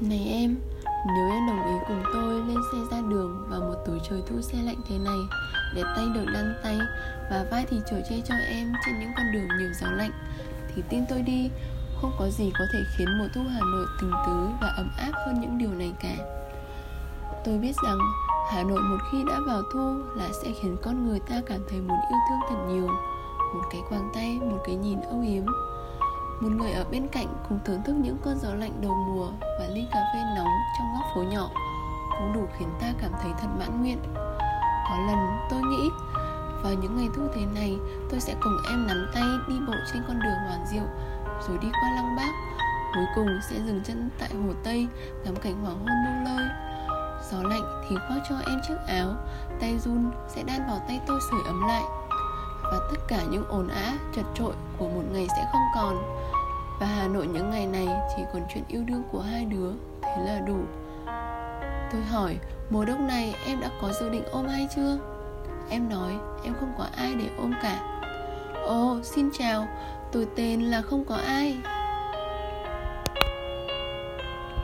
Này em, nếu em đồng ý cùng tôi lên xe ra đường vào một tối trời thu xe lạnh thế này Để tay được đan tay và vai thì chở che cho em trên những con đường nhiều gió lạnh Thì tin tôi đi, không có gì có thể khiến mùa thu Hà Nội tình tứ và ấm áp hơn những điều này cả. Tôi biết rằng Hà Nội một khi đã vào thu là sẽ khiến con người ta cảm thấy muốn yêu thương thật nhiều Một cái quàng tay, một cái nhìn âu yếm một người ở bên cạnh cùng thưởng thức những cơn gió lạnh đầu mùa và ly cà phê nóng trong góc phố nhỏ cũng đủ khiến ta cảm thấy thật mãn nguyện. Có lần tôi nghĩ, vào những ngày thu thế này, tôi sẽ cùng em nắm tay đi bộ trên con đường hoàng diệu, rồi đi qua lăng bác. Cuối cùng sẽ dừng chân tại hồ tây, ngắm cảnh hoàng hôn buông lơi gió lạnh thì khoác cho em chiếc áo, tay run sẽ đan vào tay tôi sưởi ấm lại. Và tất cả những ồn ã chật trội của một ngày sẽ không còn. Và hà nội những ngày này chỉ còn chuyện yêu đương của hai đứa, thế là đủ. Tôi hỏi, mùa đông này em đã có dự định ôm ai chưa? Em nói, em không có ai để ôm cả. Ồ, xin chào, tôi tên là không có ai.